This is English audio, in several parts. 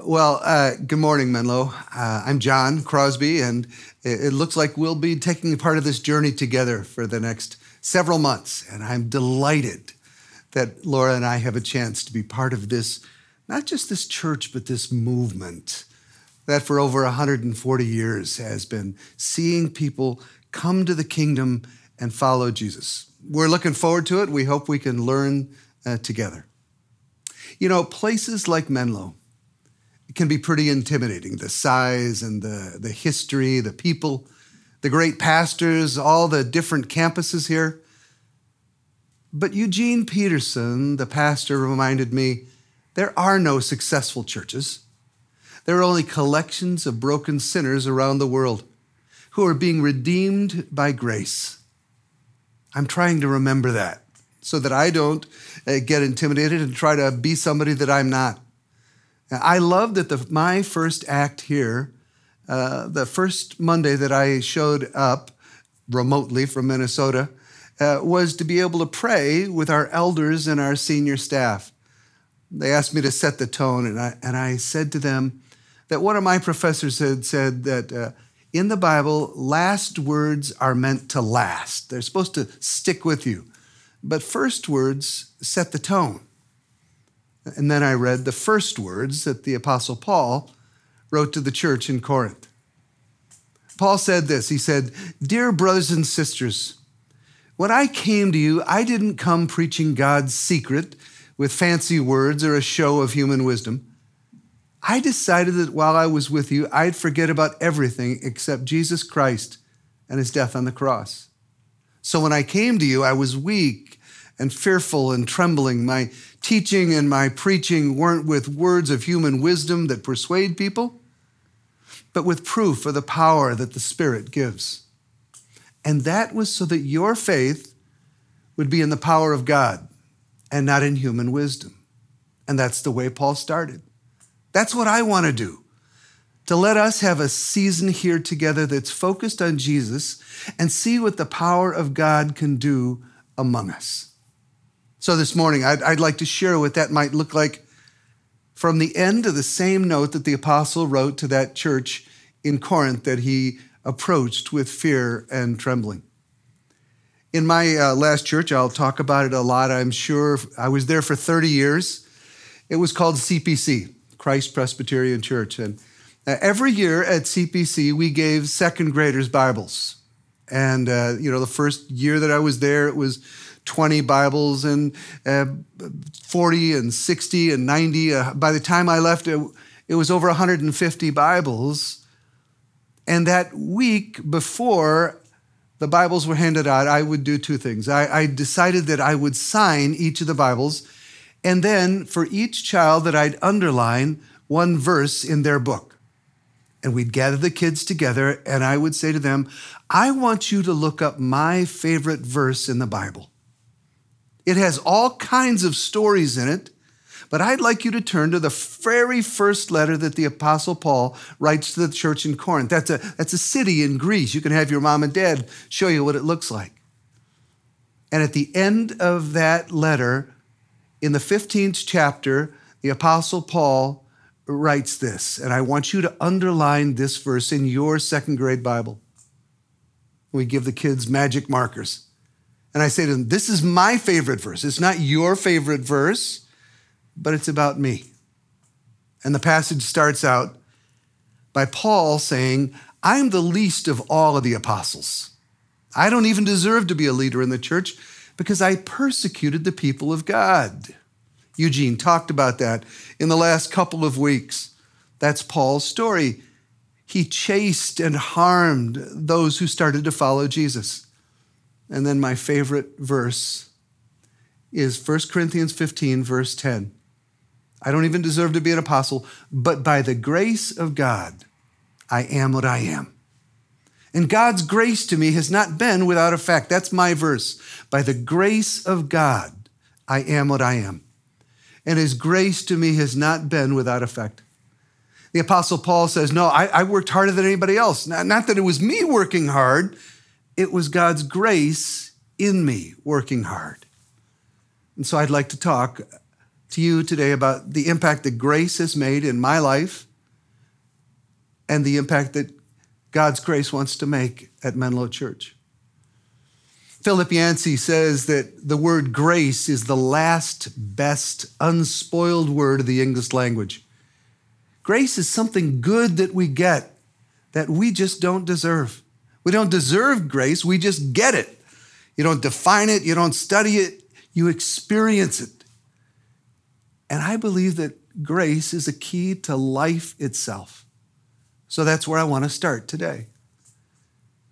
Well, uh, good morning, Menlo. Uh, I'm John Crosby, and it, it looks like we'll be taking part of this journey together for the next several months. And I'm delighted that Laura and I have a chance to be part of this, not just this church, but this movement that for over 140 years has been seeing people come to the kingdom and follow Jesus. We're looking forward to it. We hope we can learn uh, together. You know, places like Menlo can be pretty intimidating the size and the, the history, the people, the great pastors, all the different campuses here. But Eugene Peterson, the pastor, reminded me there are no successful churches. There are only collections of broken sinners around the world who are being redeemed by grace. I'm trying to remember that so that I don't uh, get intimidated and try to be somebody that I'm not. I love that the, my first act here, uh, the first Monday that I showed up remotely from Minnesota, uh, was to be able to pray with our elders and our senior staff. They asked me to set the tone, and I, and I said to them that one of my professors had said that uh, in the Bible, last words are meant to last. They're supposed to stick with you. But first words set the tone. And then I read the first words that the Apostle Paul wrote to the church in Corinth. Paul said this He said, Dear brothers and sisters, when I came to you, I didn't come preaching God's secret with fancy words or a show of human wisdom. I decided that while I was with you, I'd forget about everything except Jesus Christ and his death on the cross. So when I came to you, I was weak and fearful and trembling. My teaching and my preaching weren't with words of human wisdom that persuade people, but with proof of the power that the Spirit gives. And that was so that your faith would be in the power of God and not in human wisdom. And that's the way Paul started. That's what I want to do. To let us have a season here together that's focused on Jesus and see what the power of God can do among us. So this morning, I'd, I'd like to share what that might look like from the end of the same note that the apostle wrote to that church in Corinth that he approached with fear and trembling. In my uh, last church, I'll talk about it a lot, I'm sure. I was there for 30 years. It was called CPC, Christ Presbyterian Church. And uh, every year at CPC, we gave second graders Bibles. And, uh, you know, the first year that I was there, it was 20 Bibles and uh, 40 and 60 and 90. Uh, by the time I left, it, it was over 150 Bibles. And that week before the Bibles were handed out, I would do two things. I, I decided that I would sign each of the Bibles, and then for each child that I'd underline one verse in their book. And we'd gather the kids together, and I would say to them, I want you to look up my favorite verse in the Bible. It has all kinds of stories in it, but I'd like you to turn to the very first letter that the Apostle Paul writes to the church in Corinth. That's a, that's a city in Greece. You can have your mom and dad show you what it looks like. And at the end of that letter, in the 15th chapter, the Apostle Paul writes this, and I want you to underline this verse in your second grade Bible. We give the kids magic markers. And I say to them, This is my favorite verse. It's not your favorite verse, but it's about me. And the passage starts out by Paul saying, I'm the least of all of the apostles. I don't even deserve to be a leader in the church because I persecuted the people of God. Eugene talked about that in the last couple of weeks. That's Paul's story. He chased and harmed those who started to follow Jesus. And then my favorite verse is 1 Corinthians 15, verse 10. I don't even deserve to be an apostle, but by the grace of God, I am what I am. And God's grace to me has not been without effect. That's my verse. By the grace of God, I am what I am. And his grace to me has not been without effect. The Apostle Paul says, No, I, I worked harder than anybody else. Not, not that it was me working hard, it was God's grace in me working hard. And so I'd like to talk to you today about the impact that grace has made in my life and the impact that God's grace wants to make at Menlo Church. Philip Yancey says that the word grace is the last, best, unspoiled word of the English language. Grace is something good that we get that we just don't deserve. We don't deserve grace, we just get it. You don't define it, you don't study it, you experience it. And I believe that grace is a key to life itself. So that's where I want to start today.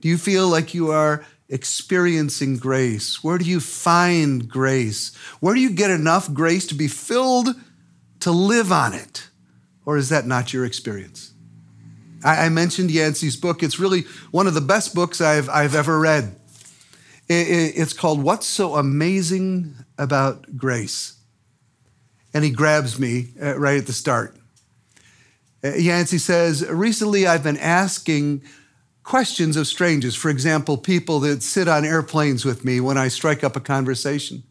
Do you feel like you are experiencing grace? Where do you find grace? Where do you get enough grace to be filled to live on it? Or is that not your experience? I, mentioned Yancey's book. It's really one of the best books I've, I've ever read. It's called What's So Amazing About Grace? And he grabs me uh, right at the start. Uh, Yancey says, Recently I've been asking questions of strangers. For example, people that sit on airplanes with me when I strike up a conversation.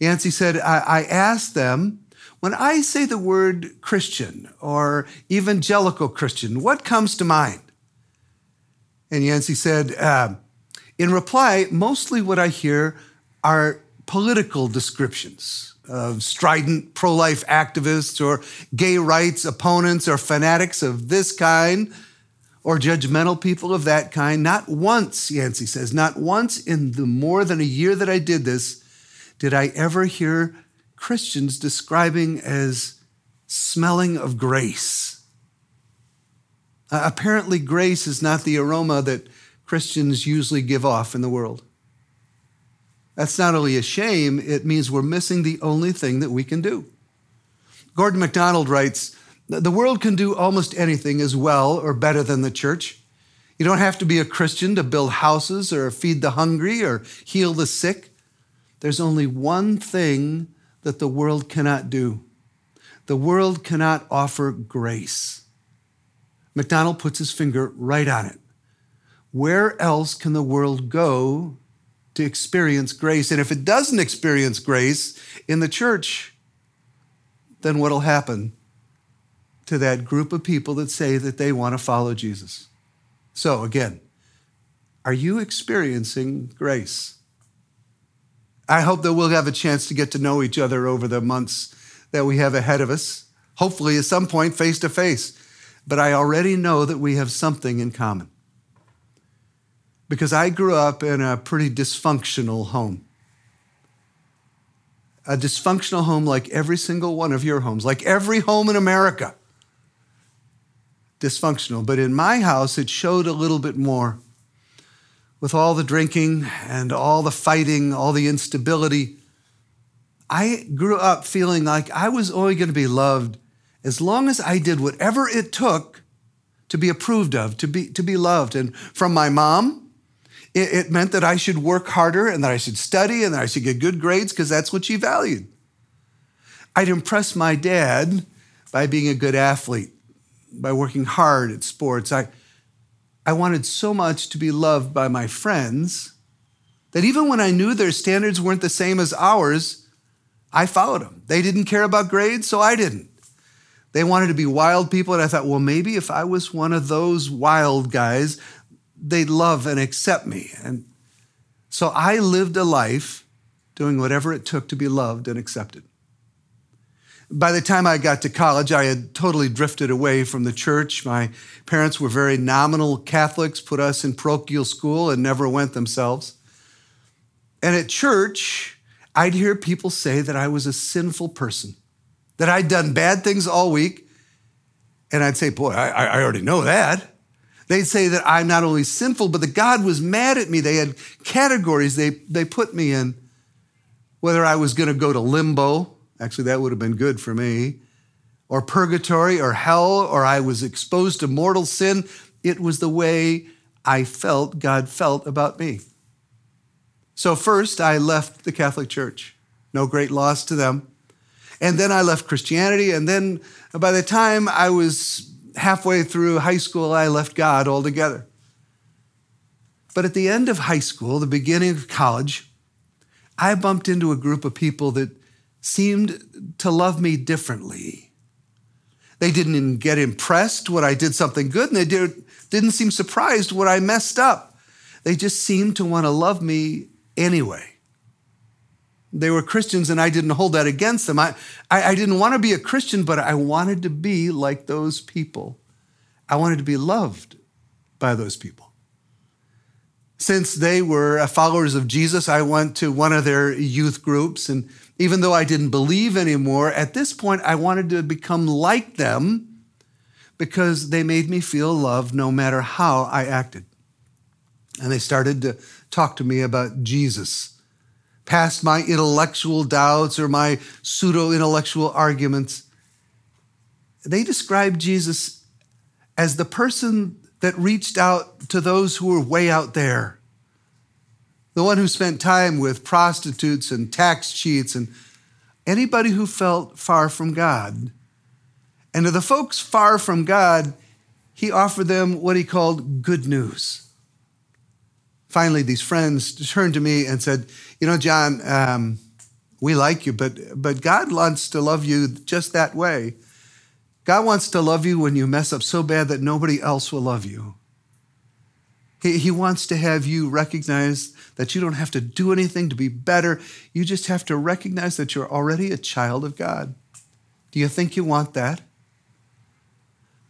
Yancey said, I, I asked them, when I say the word Christian or evangelical Christian, what comes to mind? And Yancey said, uh, in reply, mostly what I hear are political descriptions of strident pro life activists or gay rights opponents or fanatics of this kind or judgmental people of that kind. Not once, Yancey says, not once in the more than a year that I did this did I ever hear Christians describing as smelling of grace. Uh, apparently, grace is not the aroma that Christians usually give off in the world. That's not only a shame, it means we're missing the only thing that we can do. Gordon MacDonald writes The world can do almost anything as well or better than the church. You don't have to be a Christian to build houses or feed the hungry or heal the sick. There's only one thing that the world cannot do. The world cannot offer grace. MacDonald puts his finger right on it. Where else can the world go to experience grace? And if it doesn't experience grace in the church, then what'll happen to that group of people that say that they want to follow Jesus? So, again, are you experiencing grace? I hope that we'll have a chance to get to know each other over the months that we have ahead of us, hopefully at some point face to face. But I already know that we have something in common. Because I grew up in a pretty dysfunctional home. A dysfunctional home like every single one of your homes, like every home in America. Dysfunctional. But in my house, it showed a little bit more with all the drinking and all the fighting, all the instability, I grew up feeling like I was only going to be loved as long as I did whatever it took to be approved of, to be, to be loved. And from my mom, it, it meant that I should work harder and that I should study and that I should get good grades because that's what she valued. I'd impress my dad by being a good athlete, by working hard at sports. I, I wanted so much to be loved by my friends that even when I knew their standards weren't the same as ours, I followed them. They didn't care about grades, so I didn't. They wanted to be wild people, and I thought, well, maybe if I was one of those wild guys, they'd love and accept me. And so I lived a life doing whatever it took to be loved and accepted. By the time I got to college, I had totally drifted away from the church. My parents were very nominal Catholics, put us in parochial school, and never went themselves. And at church, I'd hear people say that I was a sinful person, that I'd done bad things all week. And I'd say, Boy, I, I already know that. They'd say that I'm not only sinful, but that God was mad at me. They had categories they, they put me in, whether I was going to go to limbo, Actually, that would have been good for me. Or purgatory or hell, or I was exposed to mortal sin. It was the way I felt God felt about me. So, first, I left the Catholic Church. No great loss to them. And then I left Christianity. And then by the time I was halfway through high school, I left God altogether. But at the end of high school, the beginning of college, I bumped into a group of people that seemed to love me differently. They didn't get impressed when I did something good, and they did, didn't seem surprised when I messed up. They just seemed to want to love me anyway. They were Christians, and I didn't hold that against them. I, I, I didn't want to be a Christian, but I wanted to be like those people. I wanted to be loved by those people. Since they were followers of Jesus, I went to one of their youth groups. And even though I didn't believe anymore, at this point, I wanted to become like them because they made me feel loved no matter how I acted. And they started to talk to me about Jesus, past my intellectual doubts or my pseudo intellectual arguments. They described Jesus as the person that reached out to those who were way out there. The one who spent time with prostitutes and tax cheats and anybody who felt far from God. And to the folks far from God, he offered them what he called good news. Finally, these friends turned to me and said, You know, John, um, we like you, but, but God wants to love you just that way. God wants to love you when you mess up so bad that nobody else will love you. He, he wants to have you recognize that you don't have to do anything to be better. You just have to recognize that you're already a child of God. Do you think you want that?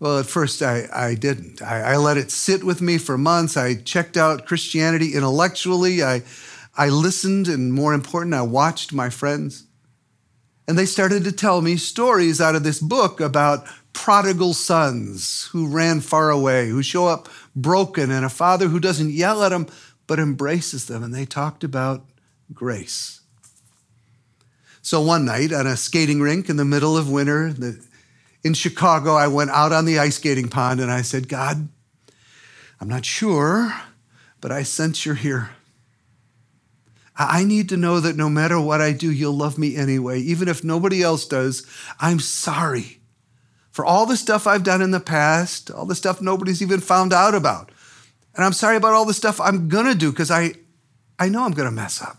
Well, at first I, I didn't. I, I let it sit with me for months. I checked out Christianity intellectually. I, I listened, and more important, I watched my friends. And they started to tell me stories out of this book about prodigal sons who ran far away, who show up broken, and a father who doesn't yell at them, but embraces them. And they talked about grace. So one night on a skating rink in the middle of winter in Chicago, I went out on the ice skating pond and I said, God, I'm not sure, but I sense you're here. I need to know that no matter what I do, you'll love me anyway. Even if nobody else does, I'm sorry for all the stuff I've done in the past, all the stuff nobody's even found out about. And I'm sorry about all the stuff I'm going to do because I, I know I'm going to mess up.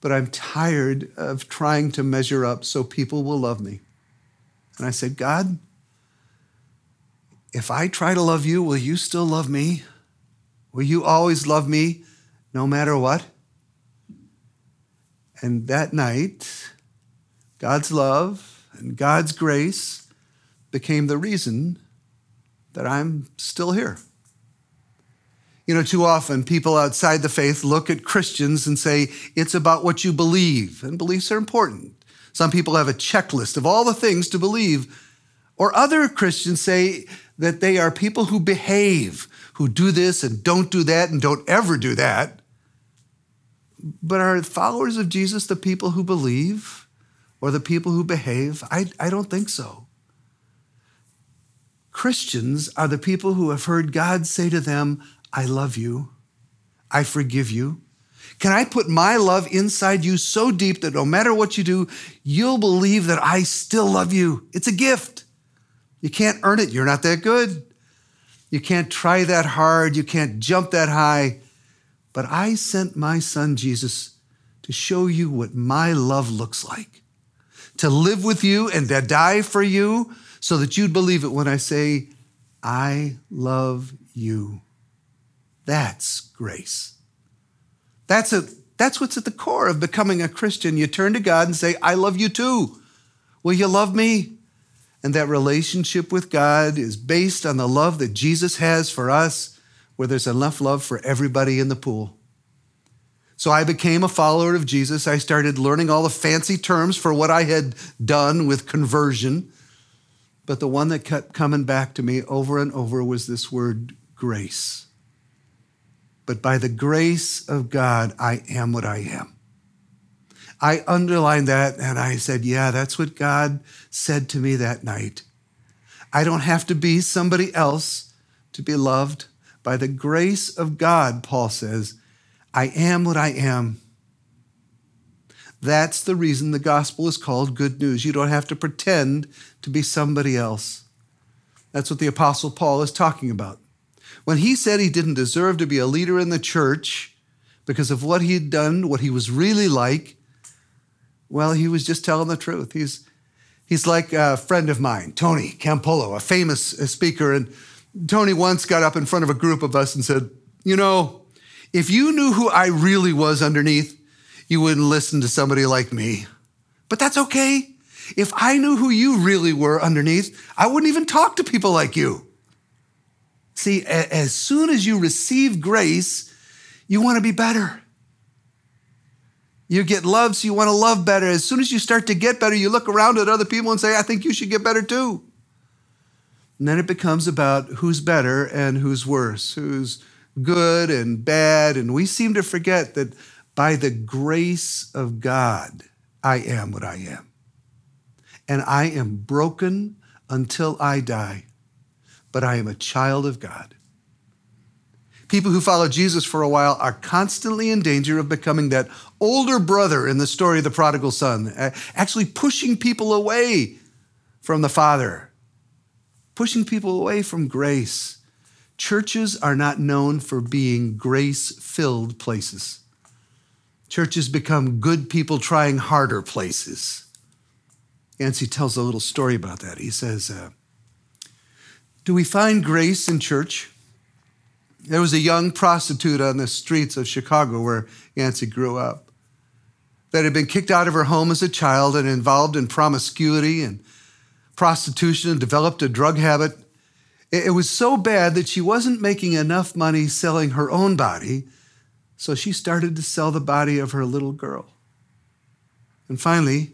But I'm tired of trying to measure up so people will love me. And I said, God, if I try to love you, will you still love me? Will you always love me no matter what? And that night, God's love and God's grace became the reason that I'm still here. You know, too often people outside the faith look at Christians and say, it's about what you believe, and beliefs are important. Some people have a checklist of all the things to believe. Or other Christians say that they are people who behave, who do this and don't do that and don't ever do that. But are followers of Jesus the people who believe or the people who behave? I, I don't think so. Christians are the people who have heard God say to them, I love you, I forgive you. Can I put my love inside you so deep that no matter what you do, you'll believe that I still love you? It's a gift. You can't earn it. You're not that good. You can't try that hard. You can't jump that high. But I sent my son Jesus to show you what my love looks like, to live with you and to die for you so that you'd believe it when I say, I love you. That's grace. That's, a, that's what's at the core of becoming a Christian. You turn to God and say, I love you too. Will you love me? And that relationship with God is based on the love that Jesus has for us where there's enough love for everybody in the pool. So I became a follower of Jesus. I started learning all the fancy terms for what I had done with conversion. But the one that kept coming back to me over and over was this word grace. But by the grace of God, I am what I am. I underlined that and I said, Yeah, that's what God said to me that night. I don't have to be somebody else to be loved. By the grace of God, Paul says, I am what I am. That's the reason the gospel is called good news. You don't have to pretend to be somebody else. That's what the Apostle Paul is talking about. When he said he didn't deserve to be a leader in the church because of what he had done, what he was really like, Well, he was just telling the truth. He's, he's like a friend of mine, Tony Campolo, a famous speaker. And Tony once got up in front of a group of us and said, You know, if you knew who I really was underneath, you wouldn't listen to somebody like me. But that's okay. If I knew who you really were underneath, I wouldn't even talk to people like you. See, as soon as you receive grace, you want to be better. You get love, so you want to love better. As soon as you start to get better, you look around at other people and say, I think you should get better too. And then it becomes about who's better and who's worse, who's good and bad. And we seem to forget that by the grace of God, I am what I am. And I am broken until I die, but I am a child of God. People who follow Jesus for a while are constantly in danger of becoming that older brother in the story of the prodigal son, actually pushing people away from the Father, pushing people away from grace. Churches are not known for being grace filled places. Churches become good people trying harder places. Yancey tells a little story about that. He says, uh, Do we find grace in church? There was a young prostitute on the streets of Chicago where Yancey grew up that had been kicked out of her home as a child and involved in promiscuity and prostitution and developed a drug habit. It was so bad that she wasn't making enough money selling her own body so she started to sell the body of her little girl. And finally,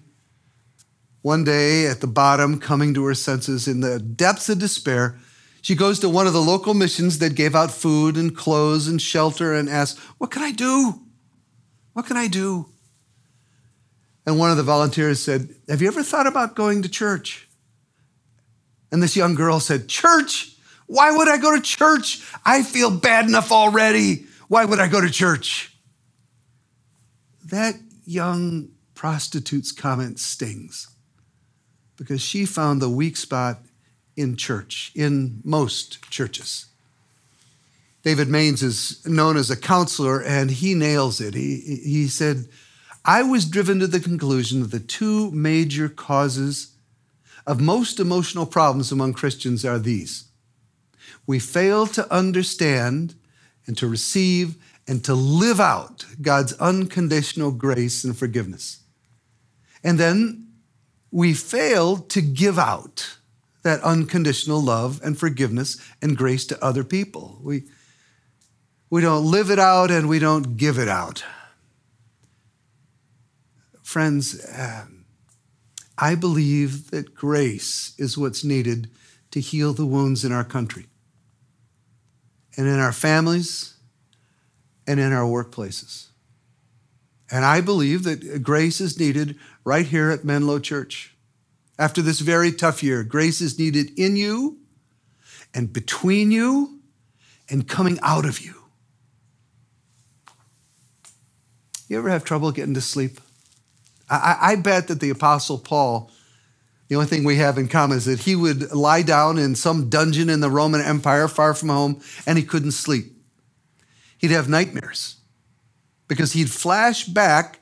one day at the bottom, coming to her senses in the depths of despair, she goes to one of the local missions that gave out food and clothes and shelter and asks, What can I do? What can I do? And one of the volunteers said, Have you ever thought about going to church? And this young girl said, Church? Why would I go to church? I feel bad enough already. Why would I go to church? That young prostitute's comment stings because she found the weak spot in church, in most churches. David Maines is known as a counselor, and he nails it. He, he said, I was driven to the conclusion that the two major causes of most emotional problems among Christians are these we fail to understand and to receive and to live out God's unconditional grace and forgiveness. And then we fail to give out that unconditional love and forgiveness and grace to other people. We, we don't live it out and we don't give it out. Friends, um, I believe that grace is what's needed to heal the wounds in our country and in our families and in our workplaces. And I believe that grace is needed right here at Menlo Church. After this very tough year, grace is needed in you and between you and coming out of you. You ever have trouble getting to sleep? I, I, bet that the Apostle Paul, the only thing we have in common is that he would lie down in some dungeon in the Roman Empire far from home and he couldn't sleep. He'd have nightmares because he'd flash back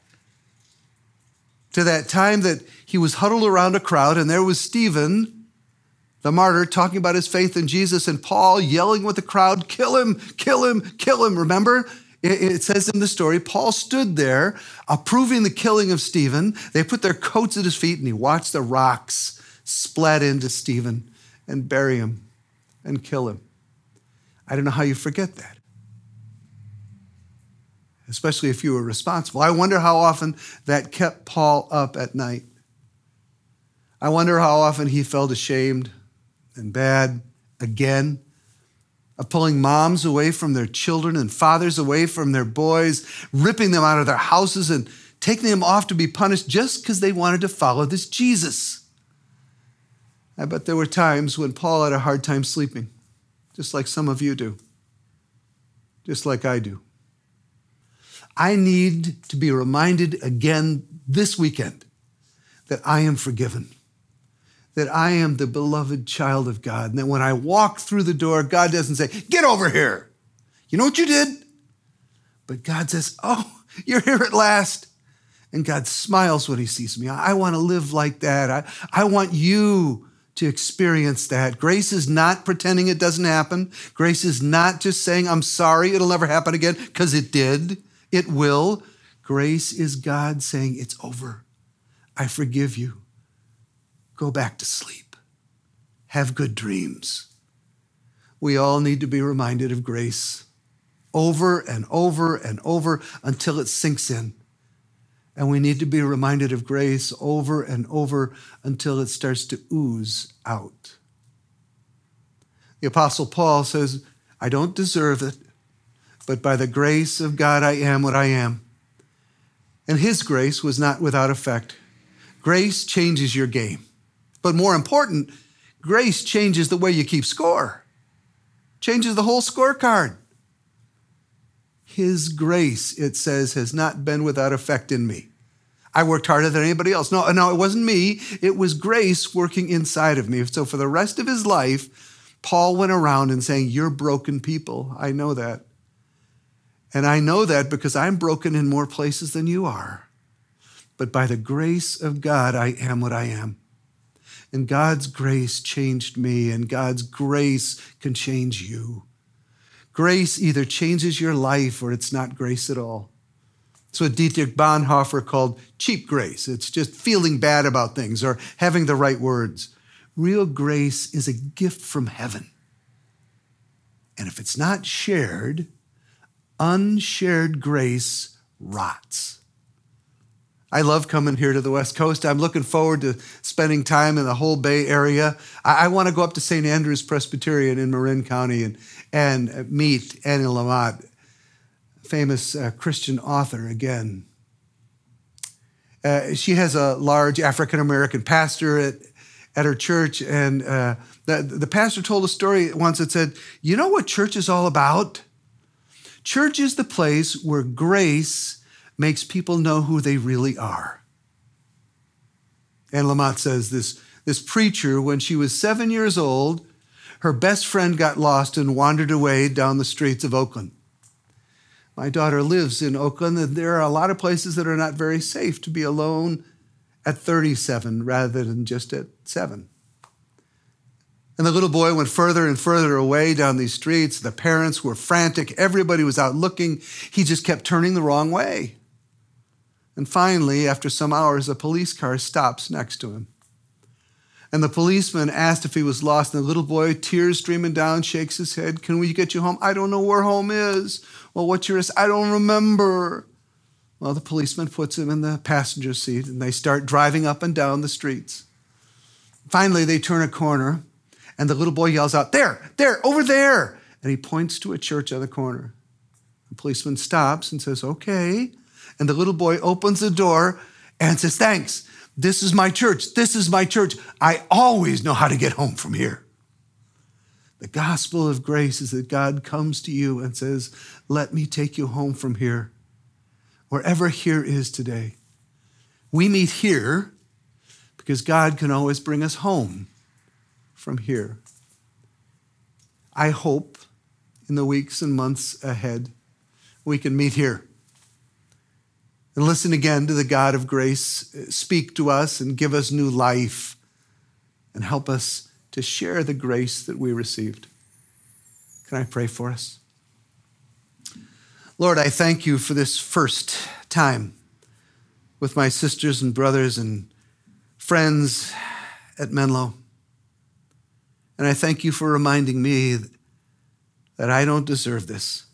to that time that he was huddled around a crowd and there was Stephen, the martyr, talking about his faith in Jesus, and Paul yelling with the crowd, Kill him, kill him, kill him. Remember? It says in the story, Paul stood there approving the killing of Stephen. They put their coats at his feet and he watched the rocks splat into Stephen and bury him and kill him. I don't know how you forget that, especially if you were responsible. I wonder how often that kept Paul up at night. I wonder how often he felt ashamed and bad again of pulling moms away from their children and fathers away from their boys, ripping them out of their houses and taking them off to be punished just because they wanted to follow this Jesus. I bet there were times when Paul had a hard time sleeping, just like some of you do, just like I do. I need to be reminded again this weekend that I am forgiven that I am the beloved child of God. And that when I walk through the door, God doesn't say, Get over here. You know what you did? But God says, Oh, you're here at last. And God smiles when he sees me. I, want to live like that. I, I want you to experience that. Grace is not pretending it doesn't happen. Grace is not just saying, I'm sorry, it'll never happen again, because it did. It will. Grace is God saying, It's over. I forgive you. Go back to sleep. Have good dreams. We all need to be reminded of grace over and over and over until it sinks in. And we need to be reminded of grace over and over until it starts to ooze out. The Apostle Paul says, I don't deserve it, but by the grace of God, I am what I am. And his grace was not without effect. Grace changes your game. But more important, grace changes the way you keep score, changes the whole scorecard. His grace, it says, has not been without effect in me. I worked harder than anybody else. No, no, it wasn't me. It was grace working inside of me. So for the rest of his life, Paul went around and saying, You're broken people. I know that. And I know that because I'm broken in more places than you are. But by the grace of God, I am what I am. And God's grace changed me, and God's grace can change you. Grace either changes your life or it's not grace at all. It's what Dietrich Bonhoeffer called cheap grace. It's just feeling bad about things or having the right words. Real grace is a gift from heaven. And if it's not shared, unshared grace rots. I love coming here to the West Coast. I'm looking forward to spending time in the whole Bay Area. I, I want to go up to St. Andrew's Presbyterian in Marin County and, and meet Annie Lamott, famous uh, Christian author again. Uh, she has a large African American pastor at, at her church, and uh, the, the pastor told a story once that said, You know what church is all about? Church is the place where grace makes people know who they really are. And Lamott says this, this preacher, when she was seven years old, her best friend got lost and wandered away down the streets of Oakland. My daughter lives in Oakland, and there are a lot of places that are not very safe to be alone at 37 rather than just at seven. And the little boy went further and further away down these streets. The parents were frantic. Everybody was out looking. He just kept turning the wrong way. And finally, after some hours, a police car stops next to him. And the policeman asked if he was lost, and the little boy, tears streaming down, shakes his head. Can we get you home? I don't know where home is. Well, what's your? I don't remember. Well, the policeman puts him in the passenger seat, and they start driving up and down the streets. Finally, they turn a corner, and the little boy yells out, There, there, over there. And he points to a church on the corner. The policeman stops and says, Okay. And the little boy opens the door and says, Thanks. This is my church. This is my church. I always know how to get home from here. The gospel of grace is that God comes to you and says, Let me take you home from here, wherever here is today. We meet here because God can always bring us home from here. I hope in the weeks and months ahead we can meet here and listen again to the God of grace uh, speak to us and give us new life and help us to share the grace that we received. Can I pray for us? Lord, I thank you for this first time with my sisters and brothers and friends at Menlo. And I thank you for reminding me that I don't deserve this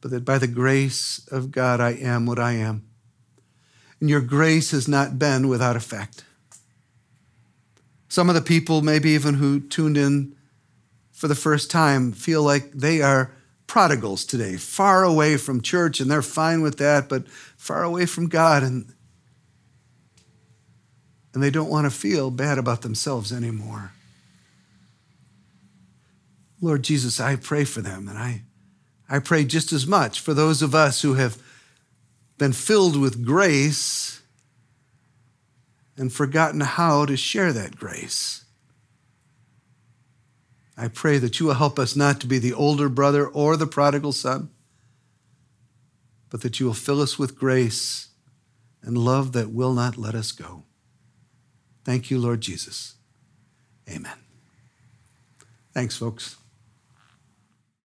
but that by the grace of God I am what I am. And your grace has not been without effect. Some of the people, maybe even who tuned in for the first time, feel like they are prodigals today, far away from church, and they're fine with that, but far away from God, and, and they don't want to feel bad about themselves anymore. Lord Jesus, I pray for them, and I I pray just as much for those of us who have been filled with grace and forgotten how to share that grace. I pray that you will help us not to be the older brother or the prodigal son, but that you will fill us with grace and love that will not let us go. Thank you, Lord Jesus. Amen. Thanks, folks.